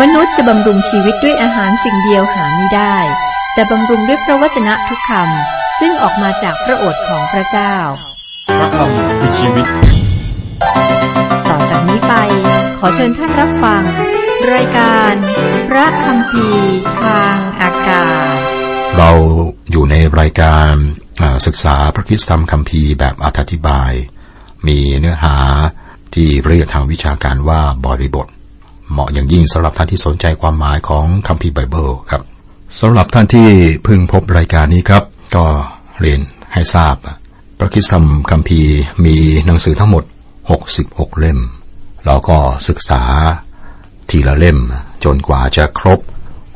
มนุษย์จะบำรุงชีวิตด้วยอาหารสิ่งเดียวหาไม่ได้ แต่บำรุงด้วยพระวจนะทุกคำซึ่งออกมาจากพระโอษฐ์ของพระเจ้า พระคำคือชีวิต ต่อจากนี้ไป ขอเชิญท่านรับฟัง รายการ พระคำพีทางอากาศ เราอยู่ในรายการอ่าศึกษาพระคริสตธรรมคัมภีร์แบบอธิบาย มีเนื้อหาที่เรียกทางวิชาการว่าบริบท เหมาะอย่างยิ่งสำหรับท่านที่สนใจความหมายของคัมภีร์ไบเบิลครับสำหรับท่านที่เพิ่งพบรายการนี้ครับ ก็เรียนให้ทราบ พระคิสธรรมคัมภีร์มีหนังสือทั้งหมด 66 เล่ม เราก็ศึกษาทีละเล่มจนกว่าจะครบ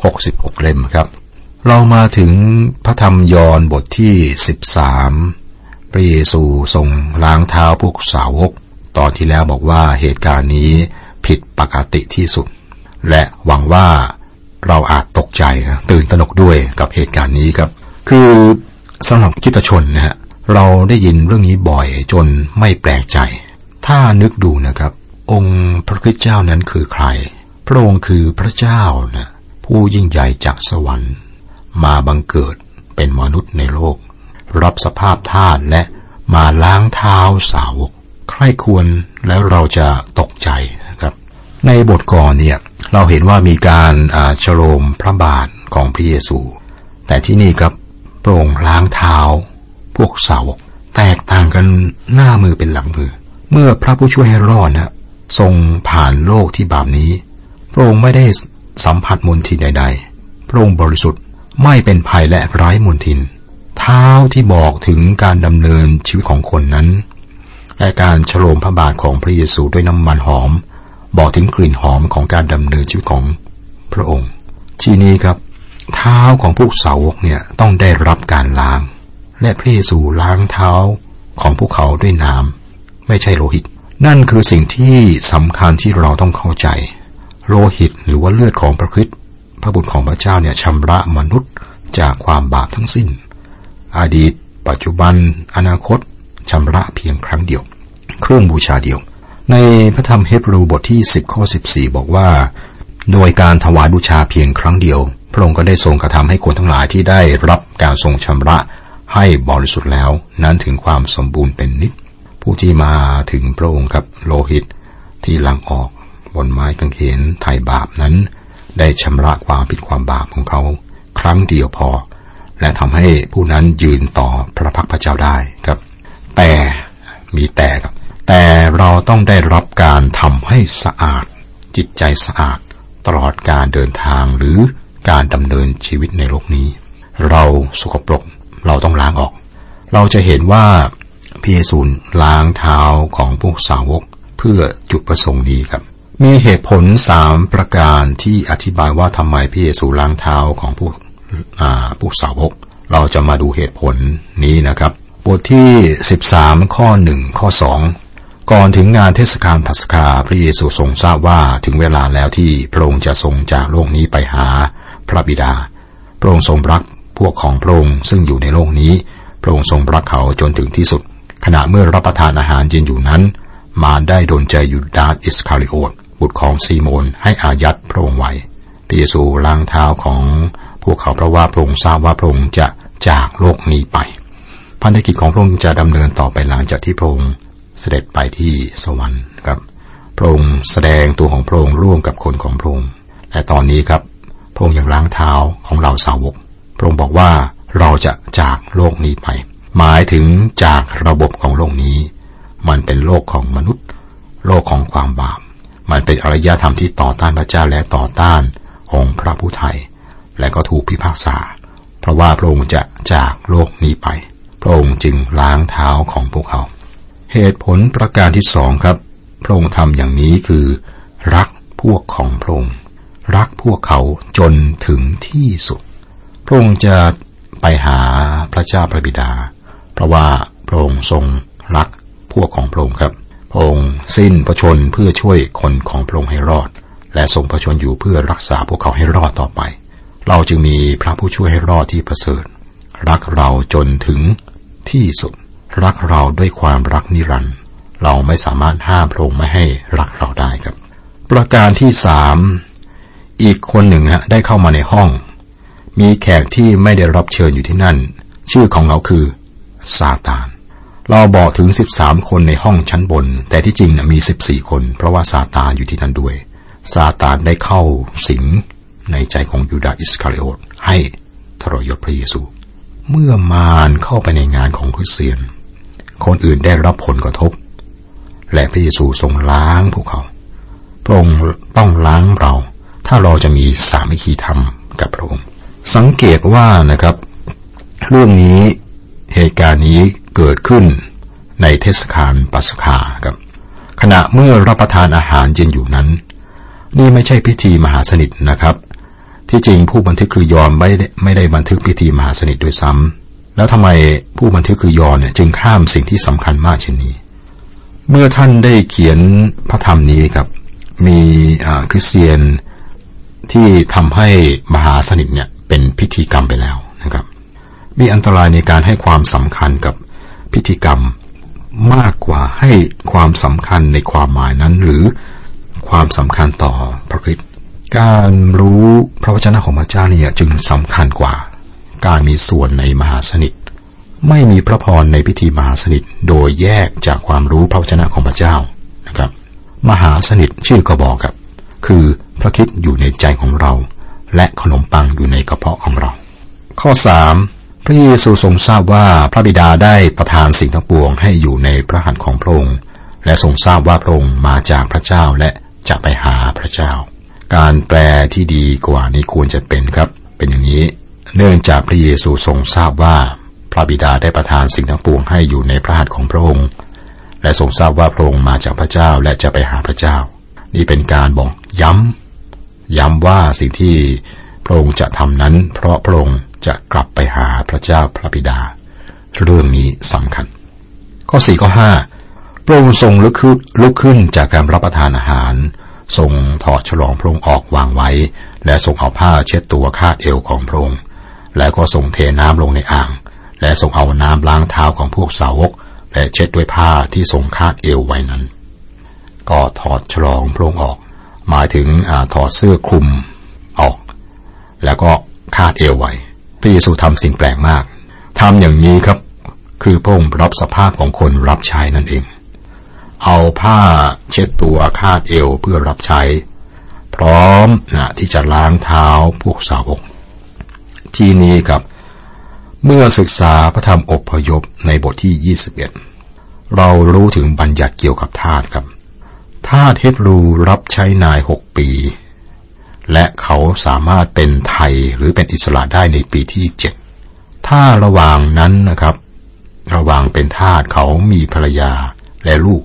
66 เล่มครับ เรามาถึงพระธรรมยอห์นบทที่ 13 พระเยซูทรงล้างเท้าพวกสาวก ตอนที่แล้วบอกว่าเหตุการณ์นี้ ผิดปกติที่สุด และหวังว่าเราอาจตกใจนะตื่นตระหนกด้วยกับเหตุการณ์นี้ครับ คือสำหรับคิตชนนะฮะเราได้ยินเรื่องนี้บ่อยจนไม่แปลกใจ ถ้านึกดูนะครับ องค์พระคริสต์เจ้านั้นคือใคร พระองค์คือพระเจ้านะผู้ยิ่งใหญ่จากสวรรค์ มาบังเกิดเป็นมนุษย์ในโลก รับสภาพทาสและมาล้างเท้าสาวก ใครควรแล้วเราจะตกใจ ในบทก่อนเนี่ยเราเห็นว่ามีการฉโลมพระบาทของพระเยซู แต่ที่นี่ครับพระองล้างเท้า พวกสาวก แตกต่างกันหน้ามือเป็นหลังมือ เมื่อพระผู้ช่วยให้รอดนะทรงผ่านโลกที่บาปนี้พระองค์ไม่ได้สัมผัสมนทินใดๆ พระองค์บริสุทธิ์ไม่เป็นภัยและไร้มนทิน เท้าที่บอกถึงการดำเนินชีวิตของคนนั้นและการฉโลมพระบาทของพระเยซูด้วยน้ำมันหอม บอกถึงกลิ่นหอมของการดำเนินชีวิตของพระองค์ ที่นี้ครับ เท้าของพวกสาวกเนี่ยต้องได้รับการล้าง และพระเยซูล้างเท้าของพวกเขาด้วยน้ำไม่ใช่โลหิต นั่นคือสิ่งที่สำคัญที่เราต้องเข้าใจ โลหิตหรือว่าเลือดของพระคริสต์พระบุตรของพระเจ้าเนี่ยชำระมนุษย์จากความบาปทั้งสิ้น อดีต ปัจจุบัน อนาคตชำระเพียงครั้งเดียว เครื่องบูชาเดียว ในพระธรรมเฮบรูบทที่ 10 ข้อ 14 บอกว่า โดยการถวายบูชาเพียงครั้งเดียว พระองค์ก็ได้ทรงกระทำให้คนทั้งหลายที่ได้รับการทรงชำระให้บริสุทธิ์แล้ว นั้นถึงความสมบูรณ์เป็นนิจผู้ที่มาถึงพระองค์กับโลหิตที่หลังออกบนไม้กางเขนไถ่บาปนั้น ได้ชำระความผิดความบาปของเขา ครั้งเดียวพอ และทำให้ผู้นั้นยืนต่อพระพักพระเจ้าได้ครับ แต่มีแต่ครับ แต่เราต้องได้รับการทำให้สะอาด จิตใจสะอาด ตลอดการเดินทางหรือการดำเนินชีวิตในโลกนี้ เราสกปรกเราต้องล้างออก เราจะเห็นว่าพระเยซูล้างเท้าของพวกสาวกเพื่อจุดประสงค์นี้ครับ มีเหตุผลสามประการที่อธิบายว่าทำไมพระเยซูล้างเท้าของผู้ผู้สาวก เราจะมาดูเหตุผลนี้นะครับ บทที่ 13 ข้อ 1 ข้อ 2 ก่อนถึงงานเทศกาลพัสกาพระเยซูทรงทราบว่าถึงเวลาแล้วที่พระองค์จะทรงจากโลกนี้ไปหาพระบิดา พระองค์ทรงรักพวกของพระองค์ซึ่งอยู่ในโลกนี้ พระองค์ทรงรักเขาจนถึงที่สุด ขณะเมื่อรับประทานอาหารเย็นอยู่นั้น มารได้โดนใจยูดาสอิสคาริโอตบุตรของซีโมนให้อายัดพระองค์ไว้พระเยซูล้างเท้าของพวกเขาเพราะว่าพระองค์ทราบว่าพระองค์จะจากโลกนี้ไป พันธกิจของพระองค์จะดำเนินต่อไปหลังจากที่พระองค์ เสด็จไปที่สวรรค์ครับ พระองค์แสดงตัวของพระองค์ร่วมกับคนของพระองค์แต่ตอนนี้ครับพระองค์ยังล้างเท้าของเราสาวก พระองค์บอกว่าเราจะจากโลกนี้ไป หมายถึงจากระบบของโลกนี้ มันเป็นโลกของมนุษย์ โลกของความบาป มันเป็นอารยธรรมที่ต่อต้านพระเจ้าและต่อต้านองค์พระผู้ไทย และก็ถูกพิพากษา เพราะว่าพระองค์จะจากโลกนี้ไป พระองค์จึงล้างเท้าของพวกเขา เหตุผลประการที่สองครับ พระองค์ทำอย่างนี้คือ รักพวกของพระองค์รักพวกเขาจนถึงที่สุด พระองค์จะไปหาพระเจ้าพระบิดา เพราะว่าพระองค์ทรงรักพวกของพระองค์ครับ พระองค์สิ้นพระชนเพื่อช่วยคนของพระองค์ให้รอด และทรงพระชนอยู่เพื่อรักษาพวกเขาให้รอดต่อไป เราจึงมีพระผู้ช่วยให้รอดที่ประเสริฐ รักเราจนถึงที่สุด รักเราด้วยความรักนิรันดร์เราไม่สามารถห้ามพระองค์ไม่ให้รักเราได้ครับ ประการที่สามอีกคนหนึ่งฮะได้เข้ามาในห้อง มีแขกที่ไม่ได้รับเชิญอยู่ที่นั่น ชื่อของเขาคือซาตาน เราบอกถึงสิบสามคนในห้องชั้นบน แต่ที่จริงนะมีสิบสี่คน เพราะว่าซาตานอยู่ที่นั่นด้วยซาตานได้เข้าสิงในใจของยูดาห์อิสคาริโอตให้ทรยศพระเยซู เมื่อมารเข้าไปในงานของคริสเตียน คนอื่นได้รับผลกระทบ และพระเยซูทรงล้างพวกเขาพระองค์ต้องล้างเรา ถ้าเราจะมีสามัคคีธรรมกับพระองค์ สังเกตว่านะครับ เรื่องนี้เหตุการณ์นี้เกิดขึ้นในเทศกาลปัสกาครับ ขณะเมื่อรับประทานอาหารเย็นอยู่นั้น นี่ไม่ใช่พิธีมหาสนิทนะครับ ที่จริงผู้บันทึกคือยอนไม่ได้ไม่ได้บันทึกพิธีมหาสนิทด้วยซ้ำแล้วทำไมผู้บันทึกคือยอนเนี่ยจึงข้ามสิ่งที่สำคัญมากเช่นนี้ เมื่อท่านได้เขียนพระธรรมนี้ครับ มีคริสเตียนที่ทำให้มหาสนิทเนี่ยเป็นพิธีกรรมไปแล้วนะครับ มีอันตรายในการให้ความสำคัญกับพิธีกรรมมากกว่าให้ความสำคัญในความหมายนั้นหรือความสำคัญต่อพระคริสต์ การรู้พระวจนะของพระเจ้าเนี่ยจึงสำคัญกว่า การมีส่วนในมหาสนิท ไม่มีพระพรในพิธีมหาสนิทโดยแยกจากความรู้พระวจนะของพระเจ้านะครับ มหาสนิทชื่อก็บอกครับ คือพระคิดอยู่ในใจของเรา และขนมปังอยู่ในกระเพาะของเรา ข้อสามพระเยซูทรงทราบว่าพระบิดาได้ประทานสิ่งทั้งปวงให้อยู่ในพระหัตถ์ของพระองค์และทรงทราบว่าพระองค์มาจากพระเจ้าและจะไปหาพระเจ้า การแปลที่ดีกว่านี้ควรจะเป็นครับ เป็นอย่างนี้ เนื่องจากพระเยซูทรงทราบว่า พระบิดาได้ประทานสิ่งทั้งปวงให้อยู่ในพระหัตถ์ของพระองค์ และทรงทราบว่าพระองค์มาจากพระเจ้าและจะไปหาพระเจ้า นี่เป็นการบอกย้ำ ย้ำว่าสิ่งที่พระองค์จะทำนั้น เพราะพระองค์จะกลับไปหาพระเจ้าพระบิดา เรื่องนี้สำคัญ ข้อสี่ข้อห้าพระองค์ทรงลุกขึ้นลุกขึ้นจากการรับประทานอาหาร ทรงถอดฉลองพระองค์ออกวางไว้ และทรงเอาผ้าเช็ดตัวคาดเอวของพระองค์และก็ทรงเทน้ำลงในอ่าง และทรงเอาน้ำล้างเท้าของพวกสาวก และเช็ดด้วยผ้าที่ทรงคาดเอวไว้นั้น ก็ถอดฉลองพระองค์ออก หมายถึงอถอดเสื้อคลุมออก แล้วก็คาดเอวไว้พระเยซูทำสิ่งแปลกมากทำอย่างนี้ครับ คือพระองค์รับสภาพของคนรับใช้นั่นเอง เอาผ้าเช็ดตัวคาดเอวเพื่อรับใช้ พร้อมนะที่จะล้างเท้าพวกสาวก ที่นี้ครับ เมื่อศึกษาพระธรรมอบพยพในบทที่ 21 เรารู้ถึงบัญญัติเกี่ยวกับทาสครับ ทาสเฮบรูรับใช้นายหกปี และเขาสามารถเป็นไทยหรือเป็นอิสระได้ในปีที่เจ็ดถ้าระหว่างนั้นนะครับ ระหว่างเป็นทาสเขามีภรรยาและลูก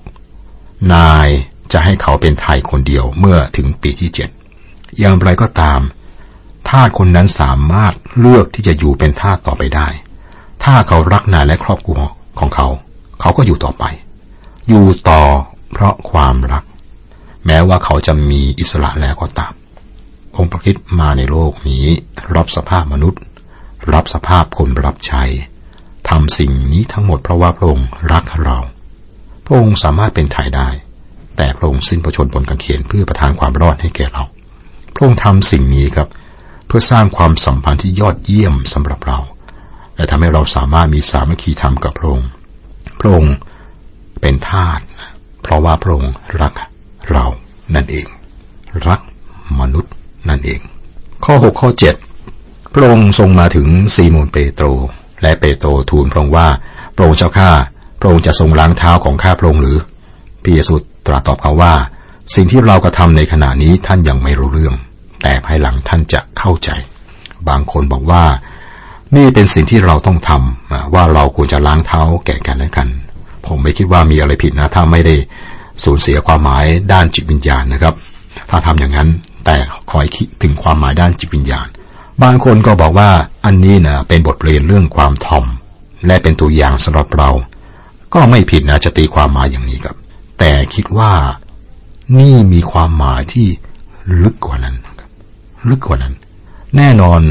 นายจะให้เขาเป็นไทยคนเดียวเมื่อถึงปีที่เจ็ดอย่างไรก็ตาม ทาสคนนั้นสามารถเลือกที่จะอยู่เป็นทาสต่อไปได้ ถ้าเขารักนายและครอบครัวของเขา เขาก็อยู่ต่อไป อยู่ต่อเพราะความรัก แม้ว่าเขาจะมีอิสระแล้วก็ตาม องค์พระคิดมาในโลกนี้ รับสภาพมนุษย์ รับสภาพคนรับใช้ทำสิ่งนี้ทั้งหมดเพราะว่าพระองค์รักเรา ระองค์สามารถเป็นไถ่ได้ แต่พระองค์สิ้นประชนบนกังเขนเพื่อประทานความรอดให้แก่เรา พระองค์ทำสิ่งนี้ครับ เพื่อสร้างความสัมพันธ์ที่ยอดเยี่ยมสำหรับเรา และทำให้เราสามารถมีสามัคคีธรรมกับพระองค์ พระองค์เป็นทาสเพราะว่าพระองค์รักเรานั่นเอง รักมนุษย์นั่นเอง ข้อ 6 ข้อ 7 พระองค์ทรงมาถึงซีโมนเปโตร และเปโตรทูลพระองค์ว่าพระองค์เจ้าข้า พระองค์จะทรงล้างเท้าของข้าพระองค์หรือพระเยซูตรัสตอบเขาว่า สิ่งที่เรากระทาในขณะนี้ท่านยังไม่รู้เรื่อง แต่ภายหลังท่านจะเข้าใจ บางคนบอกว่า นี่เป็นสิ่งที่เราต้องทำว่าเราควรจะล้างเท้าแก่กันและกัน ผมไม่คิดว่ามีอะไรผิดนะถ้าไม่ได้สูญเสียความหมายด้านจิตวิญญาณนะครับ ถ้าทำอย่างนั้นแต่คอยคิดถึงความหมายด้านจิตวิญญาณ บางคนก็บอกว่าอันนี้นะเป็นบทเรียนเรื่องความทอม และเป็นตัวอย่างสำหรับเรา ก็ไม่ผิดนะจะตีความหมายอย่างนี้ครับ แต่คิดว่านี่มีความหมายที่ลึกกว่านั้นลึกกว่านั้น แน่นอน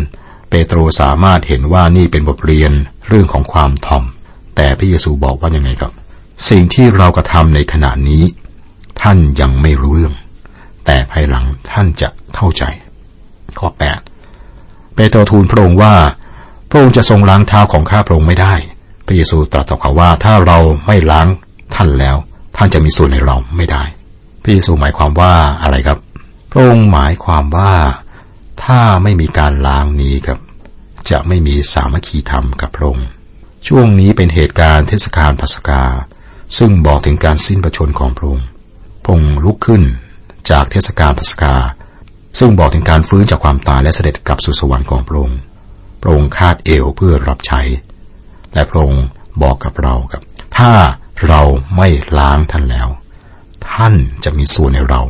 เปโตรสามารถเห็นว่านี่เป็นบทเรียนเรื่องของความทอม แต่พระเยซูบอกว่ายังไงครับ สิ่งที่เรากระทำในขณะนี้ ท่านยังไม่รู้เรื่อง แต่ภายหลังท่านจะเข้าใจ ข้อแปดเปโตรทูลพระองค์ว่า พระองค์จะทรงล้างเท้าของข้าพระองค์ไม่ได้ ระเยซูตรัสต่อเขาว่าถ้าเราไม่ล้างท่านแล้ว ท่านจะมีส่วนในเราไม่ได้ พระเยซูหมายความว่าอะไรครับ พระองค์หมายความว่าถ้าไม่มีการล้างนี้ครับ จะไม่มีสามัคคีธรรมกับพระองค์ช่วงนี้เป็นเหตุการณ์เทศกาลพัสกา ซึ่งบอกถึงการสิ้นประชนของพระองค์พระองค์ลุกขึ้นจากเทศกาลพัสกา ซึ่งบอกถึงการฟื้นจากความตายและเสด็จกลับสู่สวรรค์ของพระองค์พระองค์คาดเอวเพื่อรับใช้ และพระองค์บอกกับเราครับ ถ้าเราไม่ล้างท่านแล้ว ท่านจะมีส่วนในเรา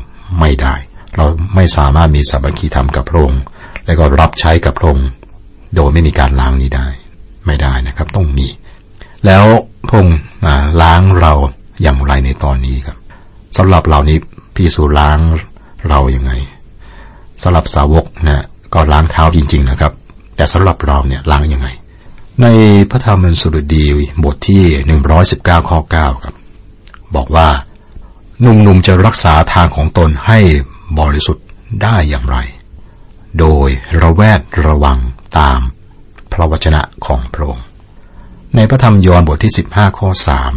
ไม่ได้ เราไม่สามารถมีสามัคคีธรรมกับพระองค์และก็รับใช้กับพระองค์โดยไม่มีการล้างนี้ได้ ไม่ได้นะครับ ต้องมี แล้วพระองค์ล้างเราอย่างไรในตอนนี้ครับสำหรับเรานี้พี่สูล้างเราอยัางไงสำหรับสาวกนะก็ล้างเท้าจริง ๆ นะครับ แต่สำหรับเราเนี่ยล้างยังไง ในพระธรรมสุรดีบทที่หนึ่งร้อยสิบเก้าข้อเก้าครับ บอกว่าหนุ่มๆจะรักษาทางของตนให้บริสุทธิ์ได้อย่างไร โดยระแวดระวังตามพระวจนะของพระองค์ ในพระธรรมยอห์นบทที่สิบห้าข้อสาม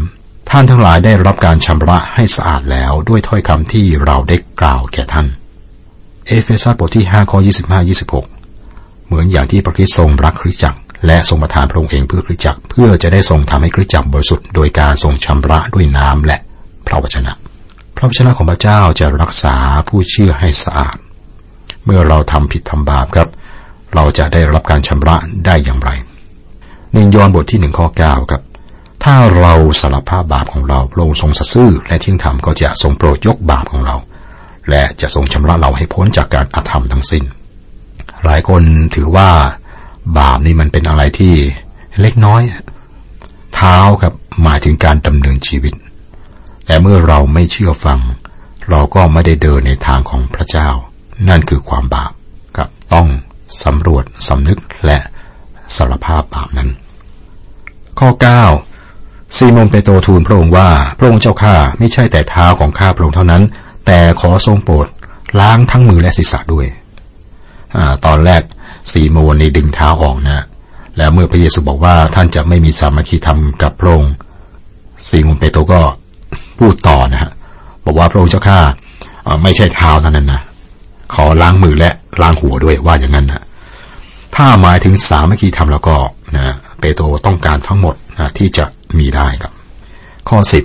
ท่านทั้งหลายได้รับการชำระให้สะอาดแล้วด้วยถ้อยคำที่เราได้กล่าวแก่ท่าน เอเฟซัสบทที่ 5 ข้อ 25 26 เหมือนอย่างที่พระคิดทรงรักคริสจักร และทรงประทานพระองค์เองเพื่อคริสจักรเพื่อจะได้ทรงทำให้คริสจักรบริสุทธิ์โดยการทรงชำระด้วยน้ำและพระวจนะ พระวจนะของพระเจ้าจะรักษาผู้เชื่อให้สะอาด เมื่อเราทำผิดทำบาปครับ เราจะได้รับการชำระได้อย่างไรหนึ่งยอห์นบทที่หนึ่งข้อเก้าครับ ถ้าเราสารภาพบาปของเราพระองค์ทรงสัตย์ซื่อและเที่ยงธรรมก็จะทรงโปรดยกบาปของเรา และจะทรงชำระเราให้พ้นจากการอาธรรมทั้งสิน้น หลายคนถือว่า บาปนี่มันเป็นอะไรที่เล็กน้อย เท้ากับหมายถึงการดำเนินชีวิต และเมื่อเราไม่เชื่อฟัง เราก็ไม่ได้เดินในทางของพระเจ้า นั่นคือความบาปกับต้องสำรวจสำนึกและสารภาพบาปนั้น ข้อ 9 ซีโมนเปโตรทูลพระองค์ว่า พระองค์เจ้าข้าไม่ใช่แต่เท้าของข้าพระองค์เท่านั้น แต่ขอทรงโปรดล้างทั้งมือและศีรษะด้วยอตอนแรก ซีโมนนี่ดึงเท้าออกนะแล้วเมื่อพระเยซูบอกว่าท่านจะไม่มีสามัคคีธรรมกับพระองค์ซีโมนเปโตรก็พูดต่อนะฮะบอกว่าพระองค์เจ้าข้าไม่ใช่เท้าเท่านั้นนะขอล้างมือและล้างหัวด้วยว่าอย่างนั้นนะถ้าหมายถึงสามัคคีธรรมแล้วก็นะเปโตรต้องการทั้งหมดนะที่จะมีได้ครับ ข้อสิบ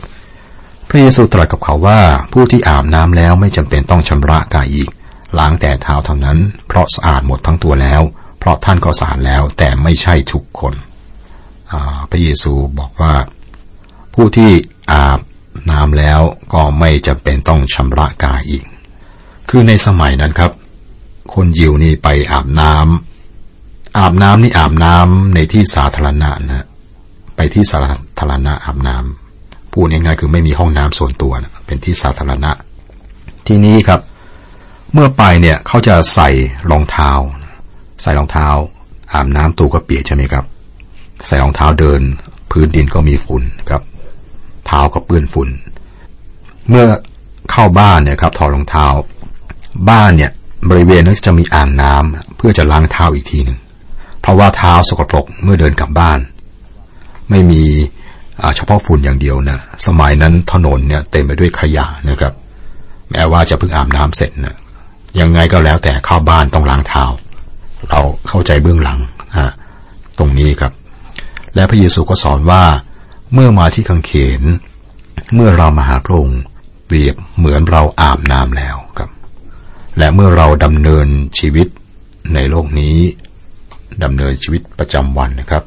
พระเยซูตรัสกับเขาว่าผู้ที่อาบน้ำแล้วไม่จำเป็นต้องชำระกายอีก ล้างแต่เท้าเท่านั้น เพราะสะอาดหมดทั้งตัวแล้ว เพราะท่านก็สะอาดแล้ว แต่ไม่ใช่ทุกคนพระเยซูบอกว่า ผู้ที่อาบน้ำแล้วก็ไม่จำเป็นต้องชำระกายอีก คือในสมัยนั้นครับ คนยิวนี่ไปอาบน้ำอาบน้ำนี่อาบน้ำในที่สาธารณะนะไปที่สาธารณะอาบน้ำพูดง่ายๆคือไม่มีห้องน้ำส่วนตัวนะเป็นที่สาธารณะ ทีนี้ครับ เมื่อไปเนี่ยเขาจะใส่รองเท้า ใส่รองเท้า อาบน้ำตัวก็เปียกใช่ไหมครับ ใส่รองเท้าเดิน พื้นดินก็มีฝุ่นครับ เท้าก็เปื้อนฝุ่น เมื่อเข้าบ้านเนี่ยครับถอดรองเท้า บ้านเนี่ยบริเวณนั้นจะมีอ่างน้ำเพื่อจะล้างเท้าอีกทีหนึ่งเพราะว่าเท้าสกปรกเมื่อเดินกลับบ้าน ไม่มีเฉพาะฝุ่นอย่างเดียวนะสมัยนั้นถนนเนี่ยเต็มไปด้วยขยะนะครับ แม้ว่าจะเพิ่งอาบน้ำเสร็จนะ ยังไงก็แล้วแต่เข้าบ้านต้องล้างเท้า เราเข้าใจเบื้องหลังฮะตรงนี้ครับ และพระเยซูก็สอนว่า เมื่อมาที่คังเขน เมื่อเรามาหาพระองค์เปรียบเหมือนเราอาบน้ำแล้วครับ และเมื่อเราดำเนินชีวิตในโลกนี้ดำเนินชีวิตประจำวันนะครับ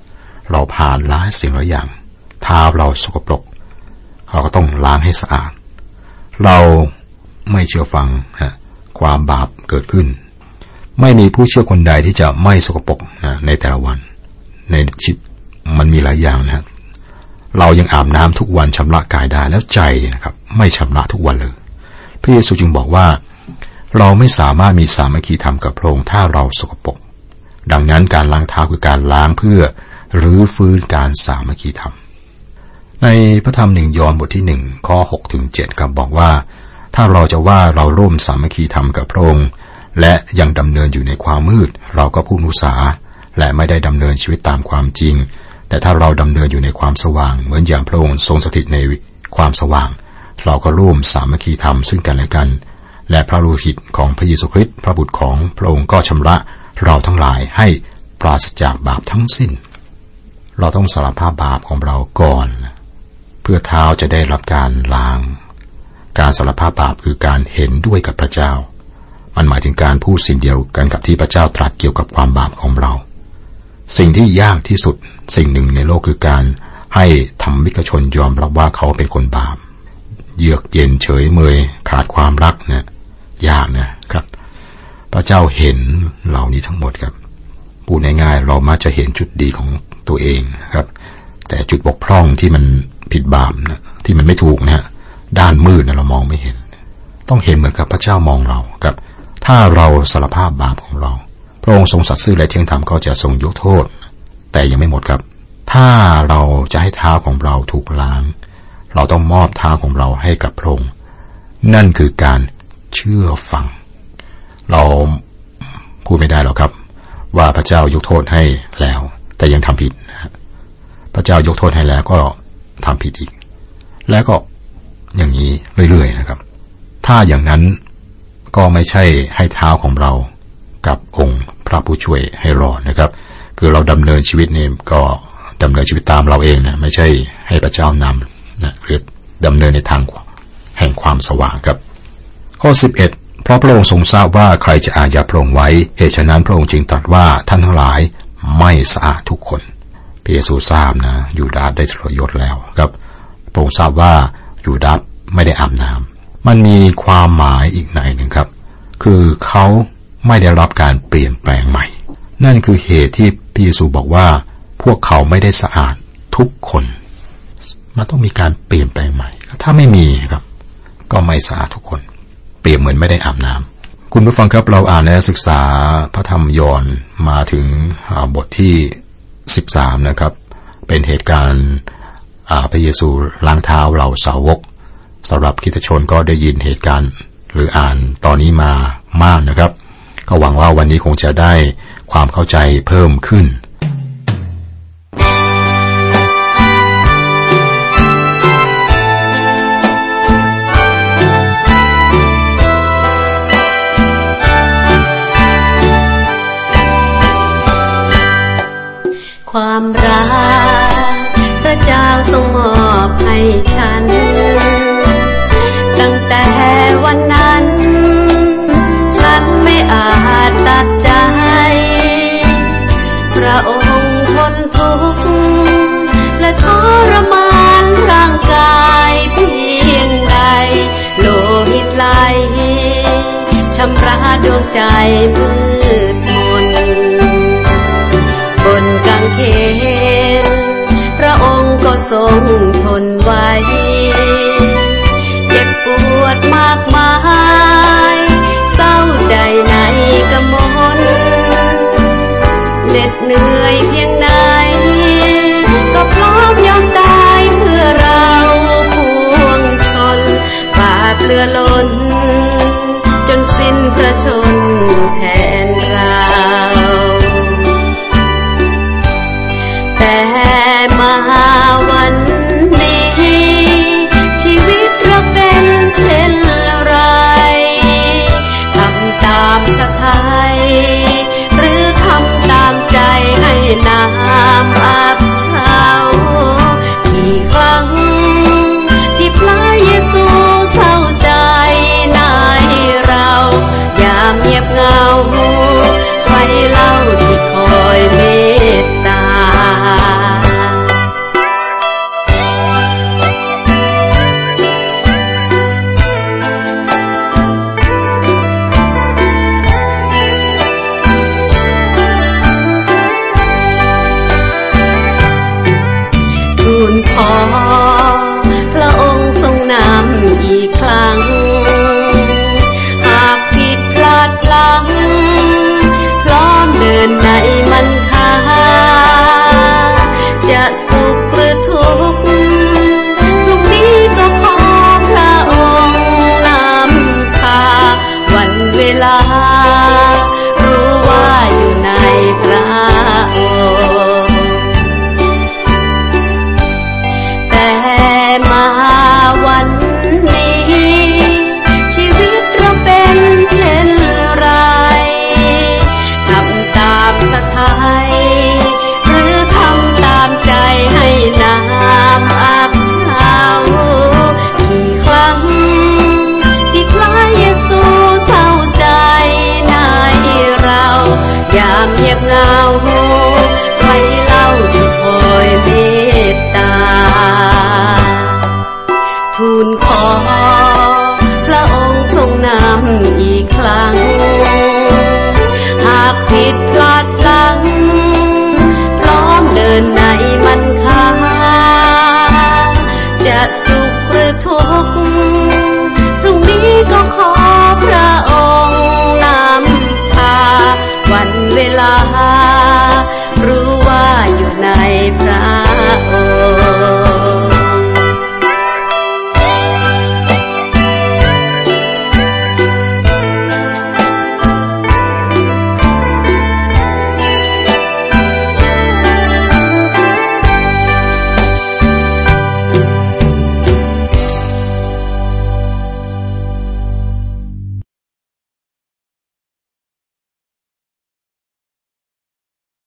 เราผ่านหลายสิ่งหลายอย่างเท้าเราสกปรก เราก็ต้องล้างให้สะอาด เราไม่เชื่อฟังฮะ ความบาปเกิดขึ้น ไม่มีผู้เชื่อคนใดที่จะไม่สกปรกนะในแต่ละวัน ในชีวิตมันมีหลายอย่างนะเรายังอาบน้ำทุกวันชำระกายได้แล้วใจนะครับ ไม่ชำระทุกวันเลยพระเยซูจึงบอกว่า เราไม่สามารถมีสามัคคีธรรมกับพระองค์ถ้าเราสกปรกดังนั้นการล้างเท้าคือการล้างเพื่อหรือฟื้นการสามัคคีธรรม ในพระธรรมหนึ่งยอห์นบทที่หนึ่งข้อหกถึงเจ็ดครับบอกว่า ถ้าเราจะว่าเราร่วมสามัคคีธรรมกับพระองค์ และยังดำเนินอยู่ในความมืด เราก็ผู้นุสา และไม่ได้ดำเนินชีวิตตามความจริง แต่ถ้าเราดำเนินอยู่ในความสว่าง เหมือนอย่างพระองค์ทรงสถิตในความสว่าง เราก็ร่วมสามัคคีธรรมซึ่งกันและกัน และพระโลหิตของพระเยซูคริสต์พระบุตรของพระองค์ก็ชำระเราทั้งหลายให้ปราศจากบาปทั้งสิ้น เราต้องสารภาพบาปของเราก่อน เพื่อเท้าจะได้รับการล้าง การสารภาพบาปคือการเห็นด้วยกับพระเจ้า มันหมายถึงการพูดสิ่งเดียวกันกับที่พระเจ้าตรัสเกี่ยวกับความบาปของเรา สิ่งที่ยากที่สุดสิ่งหนึ่งในโลกคือการให้ธรรมิกชนยอมรับว่าเขาเป็นคนบาป เยือกเย็นเฉยเมยขาดความรักเนะี่ยยากนะครับ พระเจ้าเห็นเหล่านี้ทั้งหมดครับพูดง่ายๆเรามาจะเห็นจุดดีของตัวเองครับ แต่จุดบกพร่องที่มันผิดบาปนะที่มันไม่ถูกนะฮะ ด้านมืดนะเรามองไม่เห็น ต้องเห็นเหมือนกับพระเจ้ามองเราครับ ถ้าเราสารภาพบาปของเรา พระองค์ทรงสัตย์ซื่อและเที่ยงธรรมก็จะทรงยกโทษ แต่ยังไม่หมดครับ ถ้าเราจะให้เท้าของเราถูกล้าง เราต้องมอบเท้าของเราให้กับพระองค์นั่นคือการเชื่อฟัง เราพูดไม่ได้หรอกครับ ว่าพระเจ้ายกโทษให้แล้ว แต่ยังทำผิดพระเจ้ายกโทษให้แล้วก็ทำผิดอีก แล้วก็ อย่างนี้เรื่อยๆนะครับ ถ้าอย่างนั้นก็ไม่ใช่ให้เท้าของเรากับองค์พระผู้ช่วยให้รอดนะครับ คือเราดำเนินชีวิตเนี่ยก็ดำเนินชีวิตตามเราเองนะไม่ใช่ให้พระเจ้านำนะหรือดำเนินในทางแห่งความสว่างครับ ข้อ 11 เพราะพระองค์ทรงทราบว่าใครจะอาญาพระองค์ไว้ เหตุฉะนั้นพระองค์จึงตรัสว่าท่านทั้งหลายไม่สะอาดทุกคนพระเยซูทราบนะยูดาได้ทรยศแล้วครับพระองค์ทราบว่า ยูดาสไม่ได้อาบน้ำมันมีความหมายอีกในหนึ่งครับ คือเขาไม่ได้รับการเปลี่ยนแปลงใหม่ นั่นคือเหตุที่พระเยซูบอกว่า พวกเขาไม่ได้สะอาดทุกคน มันต้องมีการเปลี่ยนแปลงใหม่ ถ้าไม่มีครับ ก็ไม่สะอาดทุกคน เปรียบเหมือนไม่ได้อาบน้ำคุณผู้ฟังครับเราอ่านและศึกษาพระธรรมยอห์นมาถึงบทที่ 13 นะครับ เป็นเหตุการณ์ พระเยซูล้างเท้าเหล่าสาวกสำหรับคิดชนก็ได้ยินเหตุการณ์หรืออ่านตอนนี้มามากนะครับ ก็หวังว่าวันนี้คงจะได้ความเข้าใจเพิ่มขึ้นำระดวงใจมืดมนบนกางเขนพระองค์ก็ทรงทนไว้ เจ็บปวดมากมาย เศร้าใจในกมลเหน็ดเหนื่อยเพียงไหนก็พร้อมยอมตายเพื่อเราพวงชนบาปเลือล้น เป็นพระชนแทนเรา